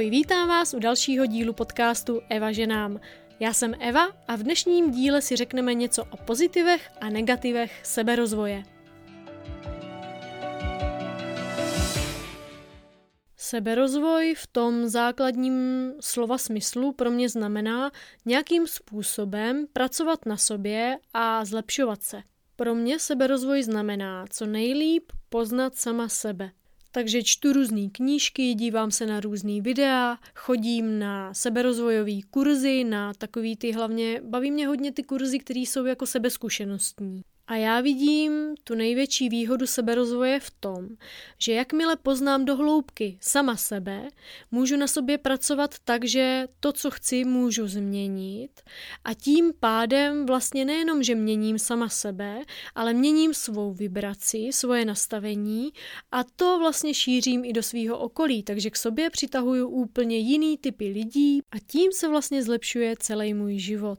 Ahoj, vítám vás u dalšího dílu podcastu Eva ženám. Já jsem Eva a v dnešním díle si řekneme něco o pozitivech a negativech seberozvoje. Seberozvoj v tom základním slova smyslu pro mě znamená nějakým způsobem pracovat na sobě a zlepšovat se. Pro mě seberozvoj znamená co nejlíp poznat sama sebe. Takže čtu různé knížky, dívám se na různé videa, chodím na seberozvojové kurzy, na takový ty hlavně, baví mě hodně ty kurzy, které jsou jako sebezkušenostní. A já vidím tu největší výhodu seberozvoje v tom, že jakmile poznám do hloubky sama sebe, můžu na sobě pracovat tak, že to, co chci, můžu změnit a tím pádem vlastně nejenom, že měním sama sebe, ale měním svou vibraci, svoje nastavení a to vlastně šířím i do svého okolí, takže k sobě přitahuju úplně jiný typy lidí a tím se vlastně zlepšuje celý můj život.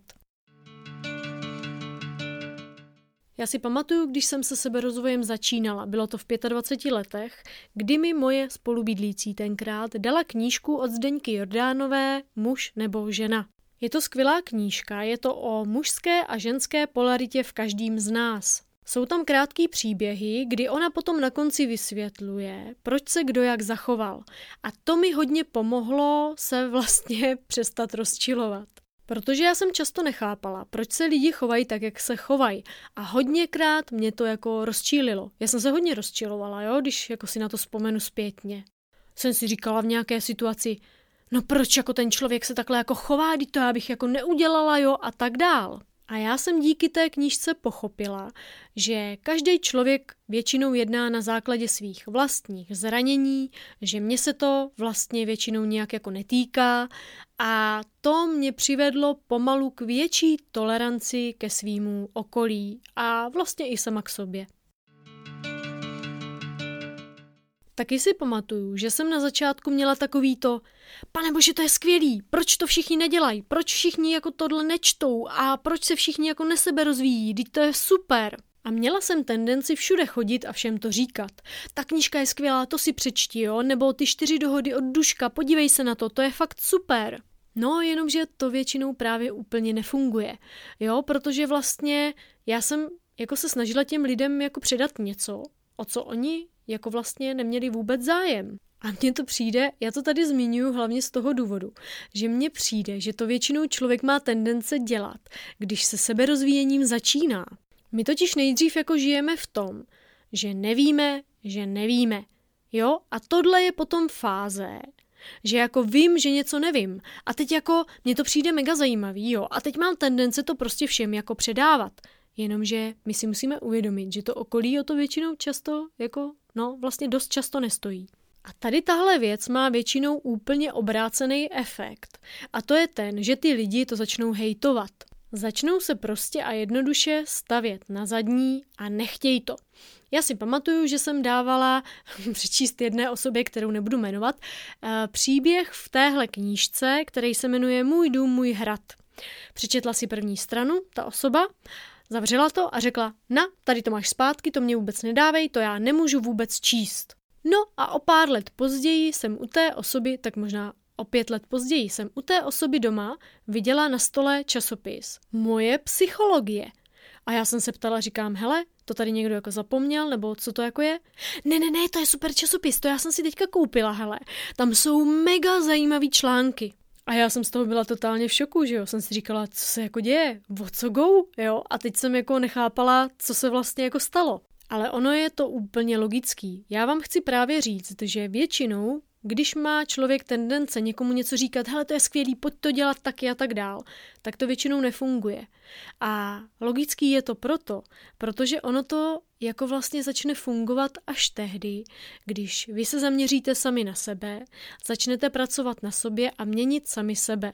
Já si pamatuju, když jsem se seberozvojem začínala, bylo to v 25 letech, kdy mi moje spolubydlící tenkrát dala knížku od Zdeňky Jordánové Muž nebo žena. Je to skvělá knížka, je to o mužské a ženské polaritě v každém z nás. Jsou tam krátký příběhy, kdy ona potom na konci vysvětluje, proč se kdo jak zachoval. A to mi hodně pomohlo se vlastně přestat rozčilovat. Protože já jsem často nechápala, proč se lidi chovají tak, jak se chovají. A hodněkrát mě to jako rozčílilo. Já jsem se hodně rozčilovala, jo, když jako si na to vzpomenu zpětně. Jsem si říkala v nějaké situaci, no proč jako ten člověk se takhle jako chová, když to já bych jako neudělala, jo, a tak dál. A já jsem díky té knížce pochopila, že každý člověk většinou jedná na základě svých vlastních zranění, že mě se to vlastně většinou nějak jako netýká a to mě přivedlo pomalu k větší toleranci ke svýmu okolí a vlastně i sama k sobě. Taky si pamatuju, že jsem na začátku měla takový to, pane bože, to je skvělý, proč to všichni nedělají, proč všichni jako tohle nečtou a proč se všichni jako nesebe rozvíjí, teď to je super. A měla jsem tendenci všude chodit a všem to říkat. Ta knížka je skvělá, to si přečti, jo? Nebo ty čtyři dohody od Duška, podívej se na to, to je fakt super. No, jenomže to většinou právě úplně nefunguje, jo? Protože vlastně já jsem jako se snažila těm lidem jako předat něco, o co oni jako vlastně neměli vůbec zájem. A mně to přijde, já to tady zmiňuji hlavně z toho důvodu, že mně přijde, že to většinou člověk má tendence dělat, když se seberozvíjením začíná. My totiž nejdřív jako žijeme v tom, že nevíme, že nevíme. Jo? A tohle je potom fáze, že jako vím, že něco nevím. A teď jako mně to přijde mega zajímavý, jo. A teď mám tendence to prostě všem jako předávat. Jenomže my si musíme uvědomit, že to okolí o to většinou často jako no vlastně dost často nestojí. A tady tahle věc má většinou úplně obrácený efekt. A to je ten, že ty lidi to začnou hejtovat. Začnou se prostě a jednoduše stavět na zadní a nechtějí to. Já si pamatuju, že jsem dávala přečíst jedné osobě, kterou nebudu jmenovat, eh, příběh v téhle knížce, který se jmenuje Můj dům, můj hrad. Přečetla si první stranu, ta osoba, Zavřela to a řekla, na, tady to máš zpátky, to mě vůbec nedávej, to já nemůžu vůbec číst. No a o pár let později jsem u té osoby, tak možná o pět let později jsem u té osoby doma viděla na stole časopis Moje psychologie. A já jsem se ptala, říkám, hele, to tady někdo jako zapomněl, nebo co to jako je? Ne, ne, ne, to je super časopis, to já jsem si teďka koupila, hele. Tam jsou mega zajímavý články. A já jsem z toho byla totálně v šoku, že jo. Jsem si říkala, co se jako děje, o co go, jo. A teď jsem jako nechápala, co se vlastně jako stalo. Ale ono je to úplně logický. Já vám chci právě říct, že většinou když má člověk tendence někomu něco říkat, hele, to je skvělý, pojď to dělat taky a tak dál, tak to většinou nefunguje. A logický je to proto, protože ono to jako vlastně začne fungovat až tehdy, když vy se zaměříte sami na sebe, začnete pracovat na sobě a měnit sami sebe.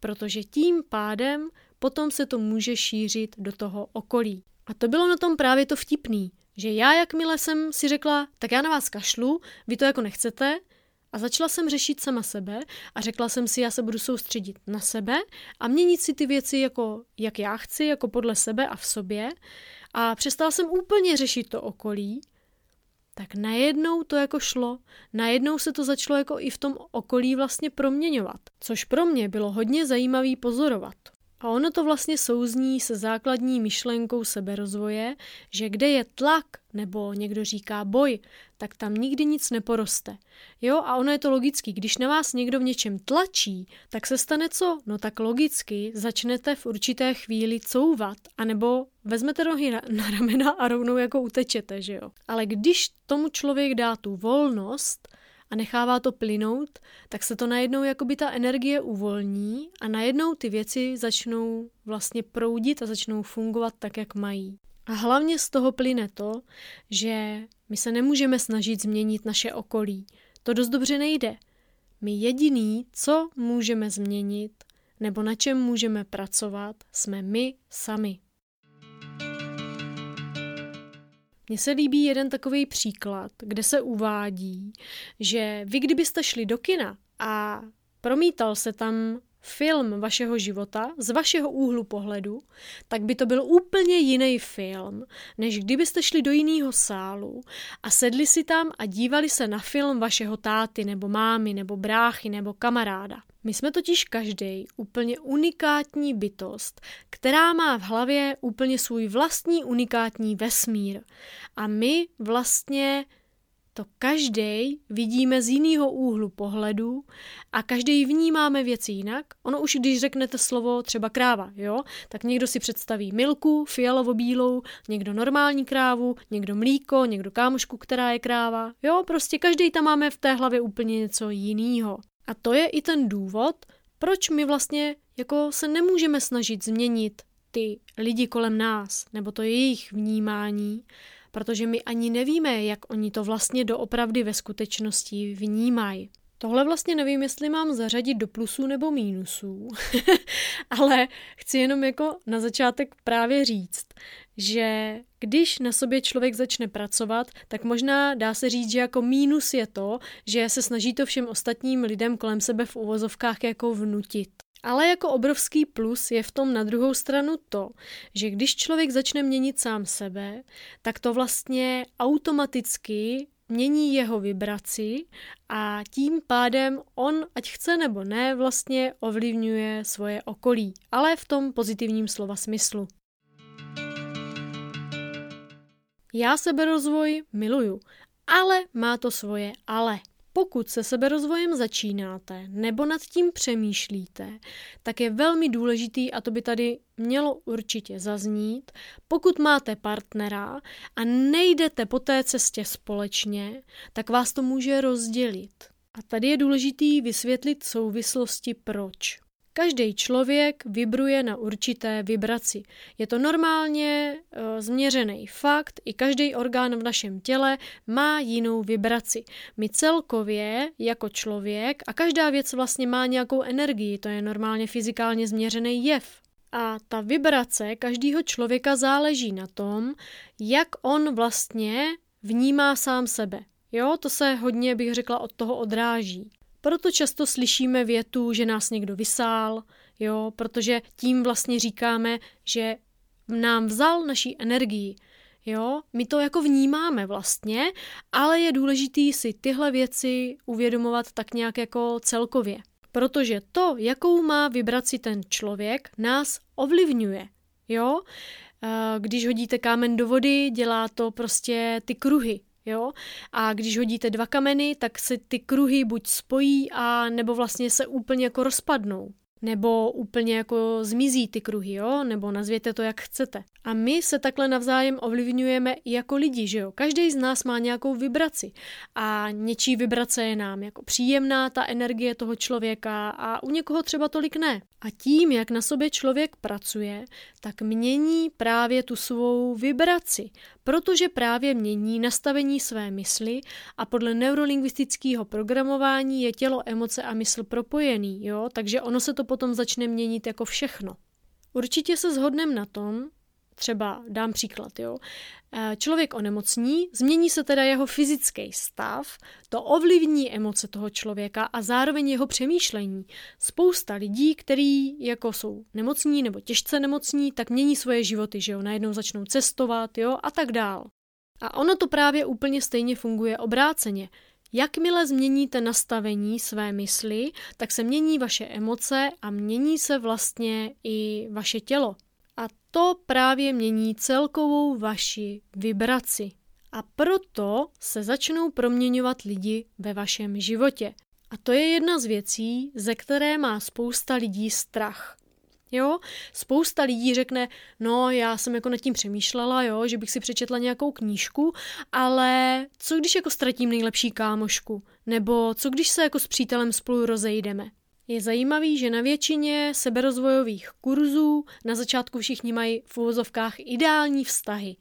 Protože tím pádem potom se to může šířit do toho okolí. A to bylo na tom právě to vtipný, že já jakmile jsem si řekla, tak já na vás kašlu, vy to jako nechcete, a začala jsem řešit sama sebe a řekla jsem si, já se budu soustředit na sebe a měnit si ty věci jako, jak já chci, jako podle sebe a v sobě. A přestala jsem úplně řešit to okolí, tak najednou to jako šlo, najednou se to začalo jako i v tom okolí vlastně proměňovat, což pro mě bylo hodně zajímavý pozorovat. A ono to vlastně souzní se základní myšlenkou seberozvoje, že kde je tlak, nebo někdo říká boj, tak tam nikdy nic neporoste. Jo, a ono je to logický, když na vás někdo v něčem tlačí, tak se stane co? No tak logicky začnete v určité chvíli couvat, anebo vezmete nohy na, na ramena a rovnou jako utečete, že jo. Ale když tomu člověk dá tu volnost, a nechává to plynout, tak se to najednou jako by ta energie uvolní a najednou ty věci začnou vlastně proudit a začnou fungovat tak, jak mají. A hlavně z toho plyne to, že my se nemůžeme snažit změnit naše okolí. To dost dobře nejde. My jediný, co můžeme změnit, nebo na čem můžeme pracovat, jsme my sami. Mně se líbí jeden takový příklad, kde se uvádí, že vy kdybyste šli do kina a promítal se tam film vašeho života z vašeho úhlu pohledu, tak by to byl úplně jiný film, než kdybyste šli do jiného sálu a sedli si tam a dívali se na film vašeho táty nebo mámy nebo bráchy nebo kamaráda. My jsme totiž každý úplně unikátní bytost, která má v hlavě úplně svůj vlastní unikátní vesmír. A my vlastně to každý vidíme z jiného úhlu pohledu a každý vnímáme věci jinak. Ono už, když řeknete slovo třeba kráva, jo, tak někdo si představí milku, fialovo-bílou, někdo normální krávu, někdo mlíko, někdo kámošku, která je kráva. Jo, prostě každý tam máme v té hlavě úplně něco jiného. A to je i ten důvod, proč my vlastně jako se nemůžeme snažit změnit ty lidi kolem nás, nebo to jejich vnímání, protože my ani nevíme, jak oni to vlastně doopravdy ve skutečnosti vnímají. Tohle vlastně nevím, jestli mám zařadit do plusů nebo mínusů, ale chci jenom jako na začátek právě říct, že když na sobě člověk začne pracovat, tak možná dá se říct, že jako mínus je to, že se snaží to všem ostatním lidem kolem sebe v uvozovkách jako vnutit. Ale jako obrovský plus je v tom na druhou stranu to, že když člověk začne měnit sám sebe, tak to vlastně automaticky mění jeho vibraci a tím pádem on, ať chce nebo ne, vlastně ovlivňuje svoje okolí, ale v tom pozitivním slova smyslu. Já seberozvoj miluju, ale má to svoje ale. Pokud se seberozvojem začínáte nebo nad tím přemýšlíte, tak je velmi důležitý, a to by tady mělo určitě zaznít, pokud máte partnera a nejdete po té cestě společně, tak vás to může rozdělit. A tady je důležitý vysvětlit souvislosti proč. Každý člověk vibruje na určité vibraci. Je to normálně e, změřený fakt, i každý orgán v našem těle má jinou vibraci. My celkově jako člověk a každá věc vlastně má nějakou energii, to je normálně fyzikálně změřený jev. A ta vibrace každého člověka záleží na tom, jak on vlastně vnímá sám sebe. Jo, to se hodně, bych řekla, od toho odráží. Proto často slyšíme větu, že nás někdo vysál, jo, protože tím vlastně říkáme, že nám vzal naší energii. Jo, my to jako vnímáme vlastně, ale je důležité si tyhle věci uvědomovat tak nějak jako celkově. Protože to, jakou má vibraci ten člověk, nás ovlivňuje. Jo? Když hodíte kámen do vody, dělá to prostě ty kruhy. Jo? A když hodíte dva kameny, tak se ty kruhy buď spojí a nebo vlastně se úplně jako rozpadnou nebo úplně jako zmizí ty kruhy, jo? nebo nazvěte to, jak chcete. A my se takhle navzájem ovlivňujeme jako lidi, že jo? Každý z nás má nějakou vibraci a něčí vibrace je nám jako příjemná, ta energie toho člověka a u někoho třeba tolik ne. A tím, jak na sobě člověk pracuje, tak mění právě tu svou vibraci, protože právě mění nastavení své mysli a podle neurolingvistického programování je tělo, emoce a mysl propojený, jo? takže ono se to potom začne měnit jako všechno. Určitě se shodneme na tom, třeba dám příklad, jo. Eh, člověk onemocní, změní se teda jeho fyzický stav, to ovlivní emoce toho člověka a zároveň jeho přemýšlení. Spousta lidí, kteří jako jsou nemocní nebo těžce nemocní, tak mění svoje životy, že jo, najednou začnou cestovat, jo, a tak dál. A ono to právě úplně stejně funguje obráceně. Jakmile změníte nastavení své mysli, tak se mění vaše emoce a mění se vlastně i vaše tělo. A to právě mění celkovou vaši vibraci. A proto se začnou proměňovat lidi ve vašem životě. A to je jedna z věcí, ze které má spousta lidí strach. Jo, spousta lidí řekne, no já jsem jako nad tím přemýšlela, jo, že bych si přečetla nějakou knížku, ale co když jako ztratím nejlepší kámošku? Nebo co když se jako s přítelem spolu rozejdeme? Je zajímavý, že na většině seberozvojových kurzů na začátku všichni mají v uvozovkách ideální vztahy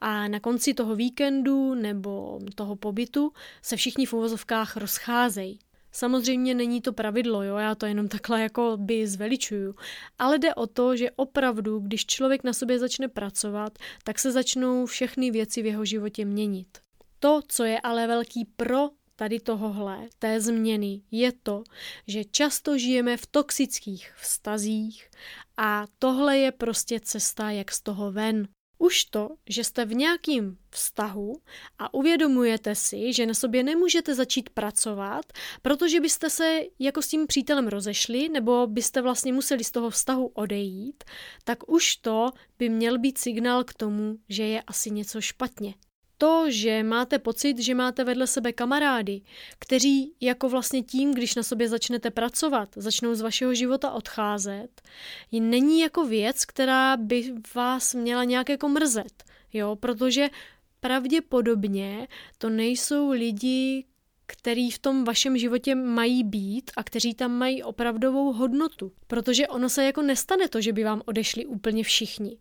a na konci toho víkendu nebo toho pobytu se všichni v uvozovkách rozcházejí. Samozřejmě není to pravidlo, jo, já to jenom takhle jako by zveličuju, ale jde o to, že opravdu, když člověk na sobě začne pracovat, tak se začnou všechny věci v jeho životě měnit. To, co je ale velký pro tady tohohle, té změny, je to, že často žijeme v toxických vztazích a tohle je prostě cesta, jak z toho ven. Už to, že jste v nějakým vztahu a uvědomujete si, že na sobě nemůžete začít pracovat, protože byste se jako s tím přítelem rozešli nebo byste vlastně museli z toho vztahu odejít, tak už to by měl být signál k tomu, že je asi něco špatně to, že máte pocit, že máte vedle sebe kamarády, kteří jako vlastně tím, když na sobě začnete pracovat, začnou z vašeho života odcházet, není jako věc, která by vás měla nějak jako mrzet, jo, protože pravděpodobně to nejsou lidi, který v tom vašem životě mají být a kteří tam mají opravdovou hodnotu. Protože ono se jako nestane to, že by vám odešli úplně všichni.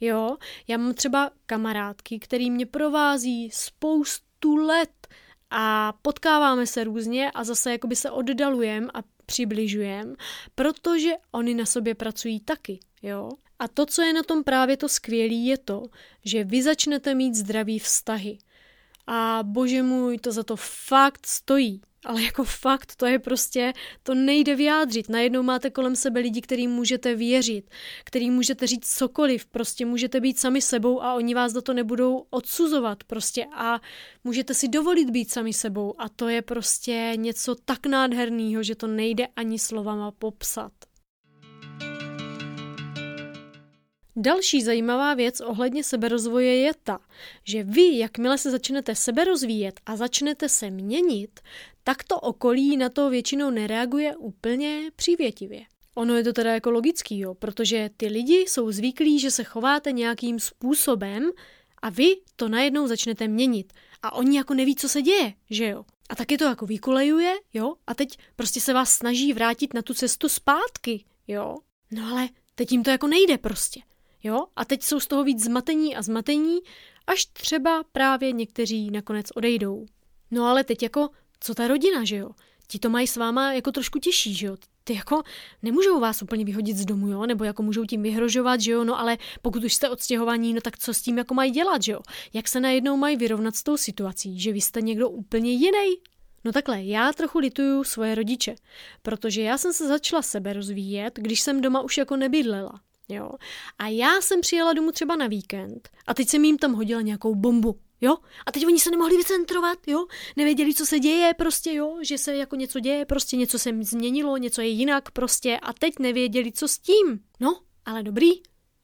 Jo, já mám třeba kamarádky, který mě provází spoustu let a potkáváme se různě a zase jakoby se oddalujem a přibližujem, protože oni na sobě pracují taky, jo. A to, co je na tom právě to skvělé, je to, že vy začnete mít zdravý vztahy. A bože můj, to za to fakt stojí ale jako fakt, to je prostě, to nejde vyjádřit. Najednou máte kolem sebe lidi, kterým můžete věřit, kterým můžete říct cokoliv, prostě můžete být sami sebou a oni vás do to nebudou odsuzovat prostě a můžete si dovolit být sami sebou a to je prostě něco tak nádherného, že to nejde ani slovama popsat. Další zajímavá věc ohledně seberozvoje je ta, že vy, jakmile se začnete seberozvíjet a začnete se měnit, tak to okolí na to většinou nereaguje úplně přívětivě. Ono je to teda jako logický, jo, protože ty lidi jsou zvyklí, že se chováte nějakým způsobem a vy to najednou začnete měnit. A oni jako neví, co se děje, že jo. A taky to jako vykulejuje, jo, a teď prostě se vás snaží vrátit na tu cestu zpátky, jo. No ale teď jim to jako nejde prostě, jo. A teď jsou z toho víc zmatení a zmatení, až třeba právě někteří nakonec odejdou. No ale teď jako co ta rodina, že jo? Ti to mají s váma jako trošku těžší, že jo? Ty jako nemůžou vás úplně vyhodit z domu, jo? Nebo jako můžou tím vyhrožovat, že jo? No ale pokud už jste odstěhovaní, no tak co s tím jako mají dělat, že jo? Jak se najednou mají vyrovnat s tou situací, že vy jste někdo úplně jiný? No takhle, já trochu lituju svoje rodiče, protože já jsem se začala sebe rozvíjet, když jsem doma už jako nebydlela. Jo. A já jsem přijela domů třeba na víkend a teď jsem jim tam hodila nějakou bombu. Jo? A teď oni se nemohli vycentrovat, jo? Nevěděli, co se děje, prostě, jo? Že se jako něco děje, prostě něco se změnilo, něco je jinak, prostě. A teď nevěděli, co s tím. No, ale dobrý,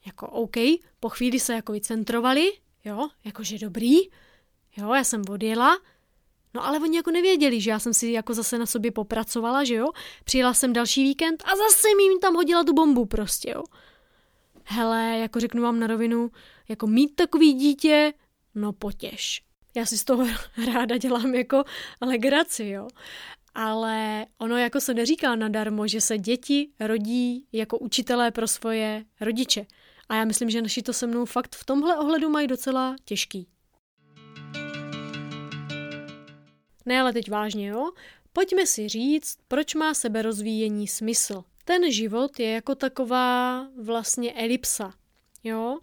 jako OK, po chvíli se jako vycentrovali, jo? Jakože dobrý, jo? Já jsem odjela, No ale oni jako nevěděli, že já jsem si jako zase na sobě popracovala, že jo? Přijela jsem další víkend a zase jim tam hodila tu bombu prostě, jo? Hele, jako řeknu vám na rovinu, jako mít takový dítě, no potěž. Já si z toho ráda dělám jako legraci, jo. Ale ono jako se neříká nadarmo, že se děti rodí jako učitelé pro svoje rodiče. A já myslím, že naši to se mnou fakt v tomhle ohledu mají docela těžký. Ne, ale teď vážně, jo? Pojďme si říct, proč má seberozvíjení smysl. Ten život je jako taková vlastně elipsa, jo,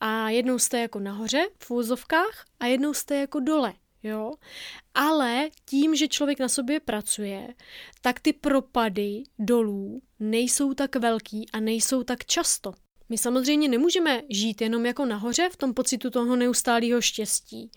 a jednou jste jako nahoře v úzovkách a jednou jste jako dole, jo, ale tím, že člověk na sobě pracuje, tak ty propady dolů nejsou tak velký a nejsou tak často. My samozřejmě nemůžeme žít jenom jako nahoře v tom pocitu toho neustálého štěstí.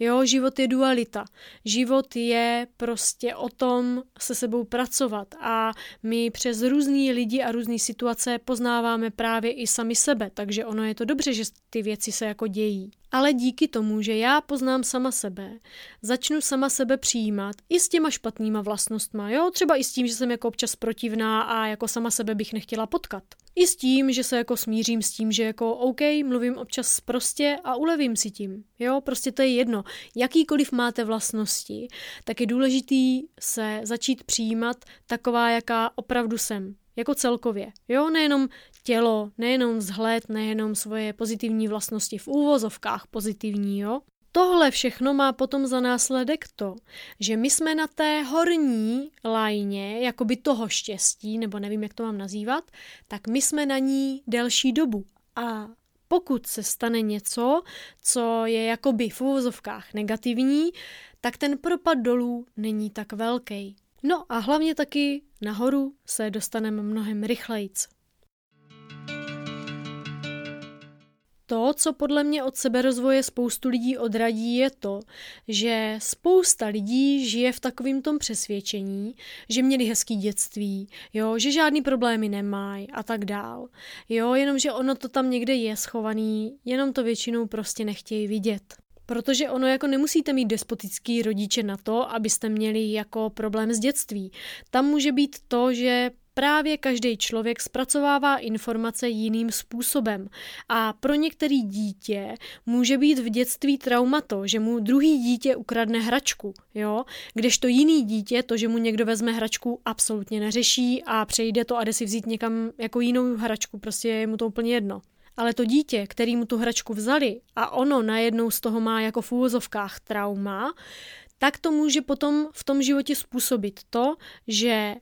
Jo, život je dualita. Život je prostě o tom se sebou pracovat a my přes různý lidi a různé situace poznáváme právě i sami sebe, takže ono je to dobře, že ty věci se jako dějí. Ale díky tomu, že já poznám sama sebe, začnu sama sebe přijímat i s těma špatnýma vlastnostma, jo, třeba i s tím, že jsem jako občas protivná a jako sama sebe bych nechtěla potkat. I s tím, že se jako smířím s tím, že jako OK, mluvím občas prostě a ulevím si tím. Jo, prostě to je jedno. Jakýkoliv máte vlastnosti, tak je důležitý se začít přijímat taková, jaká opravdu jsem. Jako celkově. Jo, nejenom tělo, nejenom vzhled, nejenom svoje pozitivní vlastnosti v úvozovkách pozitivní, jo. Tohle všechno má potom za následek to, že my jsme na té horní lajně, jakoby toho štěstí, nebo nevím, jak to mám nazývat, tak my jsme na ní delší dobu. A pokud se stane něco, co je jakoby v úvozovkách negativní, tak ten propad dolů není tak velký. No a hlavně taky nahoru se dostaneme mnohem rychlejc. To, co podle mě od seberozvoje spoustu lidí odradí, je to, že spousta lidí žije v takovém tom přesvědčení, že měli hezký dětství, jo, že žádný problémy nemají a tak dál. Jo, jenomže ono to tam někde je schovaný, jenom to většinou prostě nechtějí vidět. Protože ono jako nemusíte mít despotický rodiče na to, abyste měli jako problém s dětství. Tam může být to, že Právě každý člověk zpracovává informace jiným způsobem a pro některý dítě může být v dětství trauma to, že mu druhý dítě ukradne hračku, jo? Kdežto jiný dítě to, že mu někdo vezme hračku, absolutně neřeší a přejde to a jde si vzít někam jako jinou hračku, prostě je mu to úplně jedno. Ale to dítě, který mu tu hračku vzali a ono najednou z toho má jako v úvozovkách trauma, tak to může potom v tom životě způsobit to, že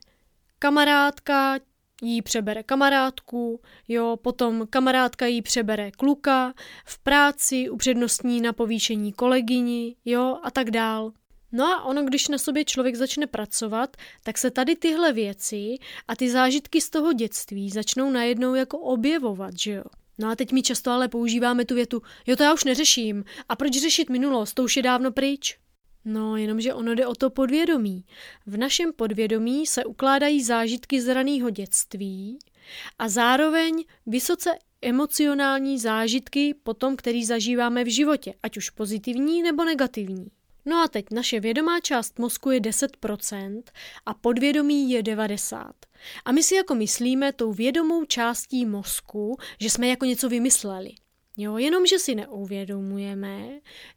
kamarádka jí přebere kamarádku, jo, potom kamarádka jí přebere kluka, v práci upřednostní na povýšení kolegyni, jo, a tak dál. No a ono, když na sobě člověk začne pracovat, tak se tady tyhle věci a ty zážitky z toho dětství začnou najednou jako objevovat, že jo. No a teď mi často ale používáme tu větu, jo to já už neřeším, a proč řešit minulost, to už je dávno pryč. No, jenomže ono jde o to podvědomí. V našem podvědomí se ukládají zážitky z raného dětství a zároveň vysoce emocionální zážitky potom, který zažíváme v životě, ať už pozitivní nebo negativní. No a teď naše vědomá část mozku je 10% a podvědomí je 90%. A my si jako myslíme tou vědomou částí mozku, že jsme jako něco vymysleli. Jo, jenomže si neuvědomujeme,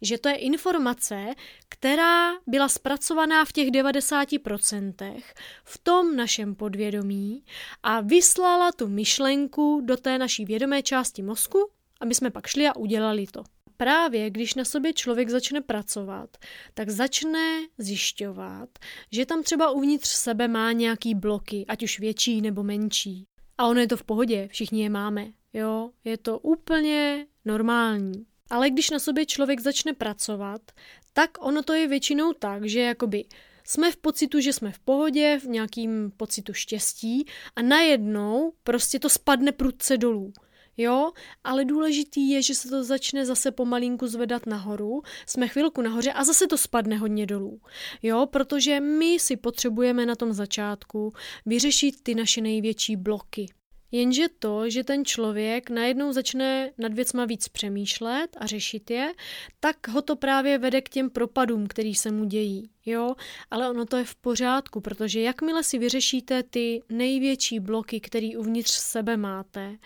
že to je informace, která byla zpracovaná v těch 90% v tom našem podvědomí a vyslala tu myšlenku do té naší vědomé části mozku, aby jsme pak šli a udělali to. Právě když na sobě člověk začne pracovat, tak začne zjišťovat, že tam třeba uvnitř sebe má nějaký bloky, ať už větší nebo menší. A ono je to v pohodě, všichni je máme. Jo, je to úplně normální. Ale když na sobě člověk začne pracovat, tak ono to je většinou tak, že jakoby jsme v pocitu, že jsme v pohodě, v nějakým pocitu štěstí a najednou prostě to spadne prudce dolů. Jo, ale důležitý je, že se to začne zase pomalinku zvedat nahoru, jsme chvilku nahoře a zase to spadne hodně dolů. Jo, protože my si potřebujeme na tom začátku vyřešit ty naše největší bloky. Jenže to, že ten člověk najednou začne nad věcma víc přemýšlet a řešit je, tak ho to právě vede k těm propadům, který se mu dějí jo, ale ono to je v pořádku, protože jakmile si vyřešíte ty největší bloky, který uvnitř sebe máte,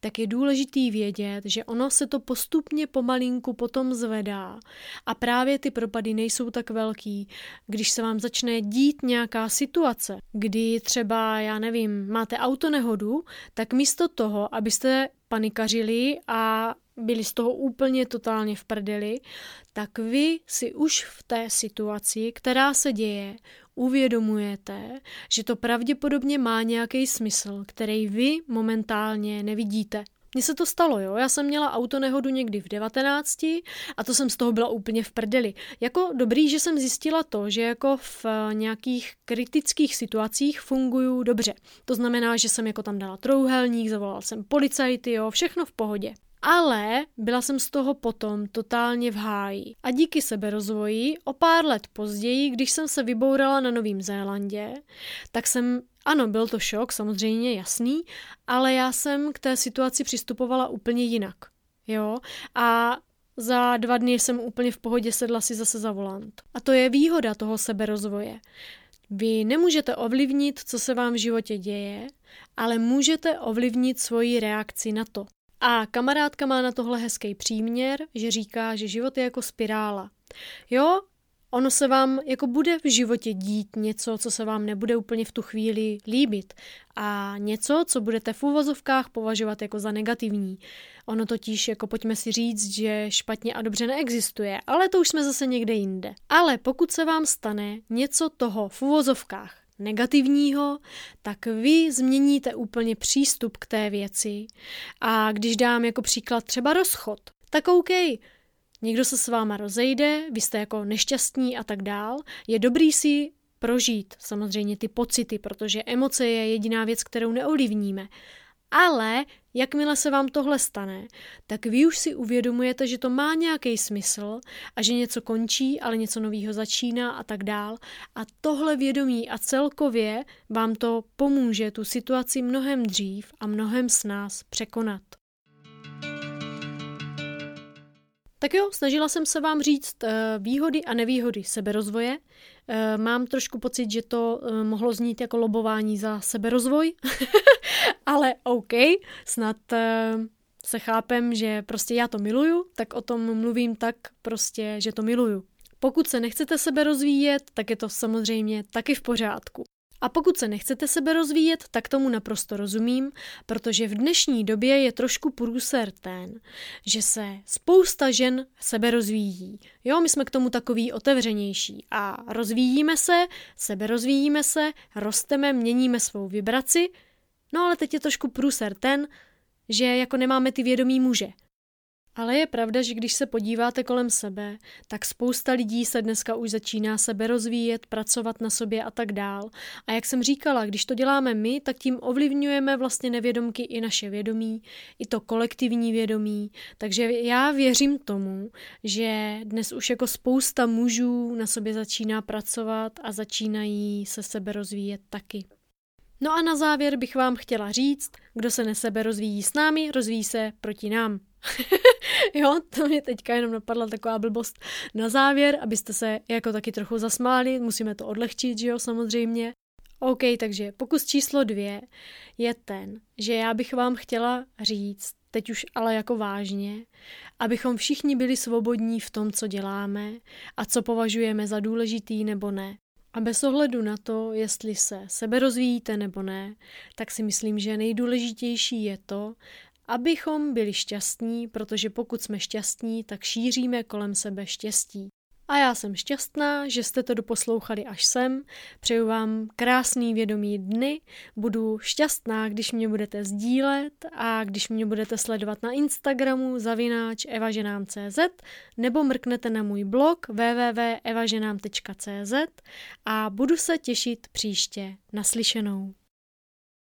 tak je důležitý vědět, že ono se to postupně pomalinku potom zvedá a právě ty propady nejsou tak velký. Když se vám začne dít nějaká situace, kdy třeba, já nevím, máte autonehodu, tak místo toho, abyste panikařili a byli z toho úplně totálně v prdeli, tak vy si už v té situaci, která se děje, uvědomujete, že to pravděpodobně má nějaký smysl, který vy momentálně nevidíte. Mně se to stalo, jo. Já jsem měla autonehodu někdy v 19 a to jsem z toho byla úplně v prdeli. Jako dobrý, že jsem zjistila to, že jako v eh, nějakých kritických situacích funguju dobře. To znamená, že jsem jako tam dala trouhelník, zavolala jsem policajty, jo, všechno v pohodě. Ale byla jsem z toho potom totálně v háji. A díky seberozvoji o pár let později, když jsem se vybourala na Novém Zélandě, tak jsem ano, byl to šok, samozřejmě jasný, ale já jsem k té situaci přistupovala úplně jinak. Jo? A za dva dny jsem úplně v pohodě sedla si zase za volant. A to je výhoda toho seberozvoje. Vy nemůžete ovlivnit, co se vám v životě děje, ale můžete ovlivnit svoji reakci na to. A kamarádka má na tohle hezký příměr, že říká, že život je jako spirála. Jo, ono se vám jako bude v životě dít něco, co se vám nebude úplně v tu chvíli líbit a něco, co budete v úvozovkách považovat jako za negativní. Ono totiž, jako pojďme si říct, že špatně a dobře neexistuje, ale to už jsme zase někde jinde. Ale pokud se vám stane něco toho v úvozovkách negativního, tak vy změníte úplně přístup k té věci. A když dám jako příklad třeba rozchod, tak OK, někdo se s váma rozejde, vy jste jako nešťastní a tak dál, je dobrý si prožít samozřejmě ty pocity, protože emoce je jediná věc, kterou neovlivníme. Ale jakmile se vám tohle stane, tak vy už si uvědomujete, že to má nějaký smysl a že něco končí, ale něco nového začíná a tak dál. A tohle vědomí a celkově vám to pomůže tu situaci mnohem dřív a mnohem s nás překonat. Tak jo, snažila jsem se vám říct eh, výhody a nevýhody seberozvoje. Eh, mám trošku pocit, že to eh, mohlo znít jako lobování za seberozvoj, ale OK, snad se chápem, že prostě já to miluju, tak o tom mluvím tak prostě, že to miluju. Pokud se nechcete sebe rozvíjet, tak je to samozřejmě taky v pořádku. A pokud se nechcete sebe rozvíjet, tak tomu naprosto rozumím, protože v dnešní době je trošku průser ten, že se spousta žen sebe rozvíjí. Jo, my jsme k tomu takový otevřenější a rozvíjíme se, sebe rozvíjíme se, rosteme, měníme svou vibraci, no ale teď je trošku průser ten, že jako nemáme ty vědomí muže. Ale je pravda, že když se podíváte kolem sebe, tak spousta lidí se dneska už začíná sebe rozvíjet, pracovat na sobě a tak dál. A jak jsem říkala, když to děláme my, tak tím ovlivňujeme vlastně nevědomky i naše vědomí, i to kolektivní vědomí. Takže já věřím tomu, že dnes už jako spousta mužů na sobě začíná pracovat a začínají se sebe rozvíjet taky. No a na závěr bych vám chtěla říct, kdo se nesebe rozvíjí s námi, rozvíjí se proti nám. jo, to mě teďka jenom napadla taková blbost na závěr, abyste se jako taky trochu zasmáli, musíme to odlehčit, že jo, samozřejmě. OK, takže pokus číslo dvě je ten, že já bych vám chtěla říct, teď už ale jako vážně, abychom všichni byli svobodní v tom, co děláme a co považujeme za důležitý nebo ne. A bez ohledu na to, jestli se sebe rozvíjíte nebo ne, tak si myslím, že nejdůležitější je to, abychom byli šťastní, protože pokud jsme šťastní, tak šíříme kolem sebe štěstí. A já jsem šťastná, že jste to doposlouchali až sem. Přeju vám krásný vědomý dny. Budu šťastná, když mě budete sdílet a když mě budete sledovat na Instagramu zavináč evaženám.cz nebo mrknete na můj blog www.evaženám.cz a budu se těšit příště naslyšenou.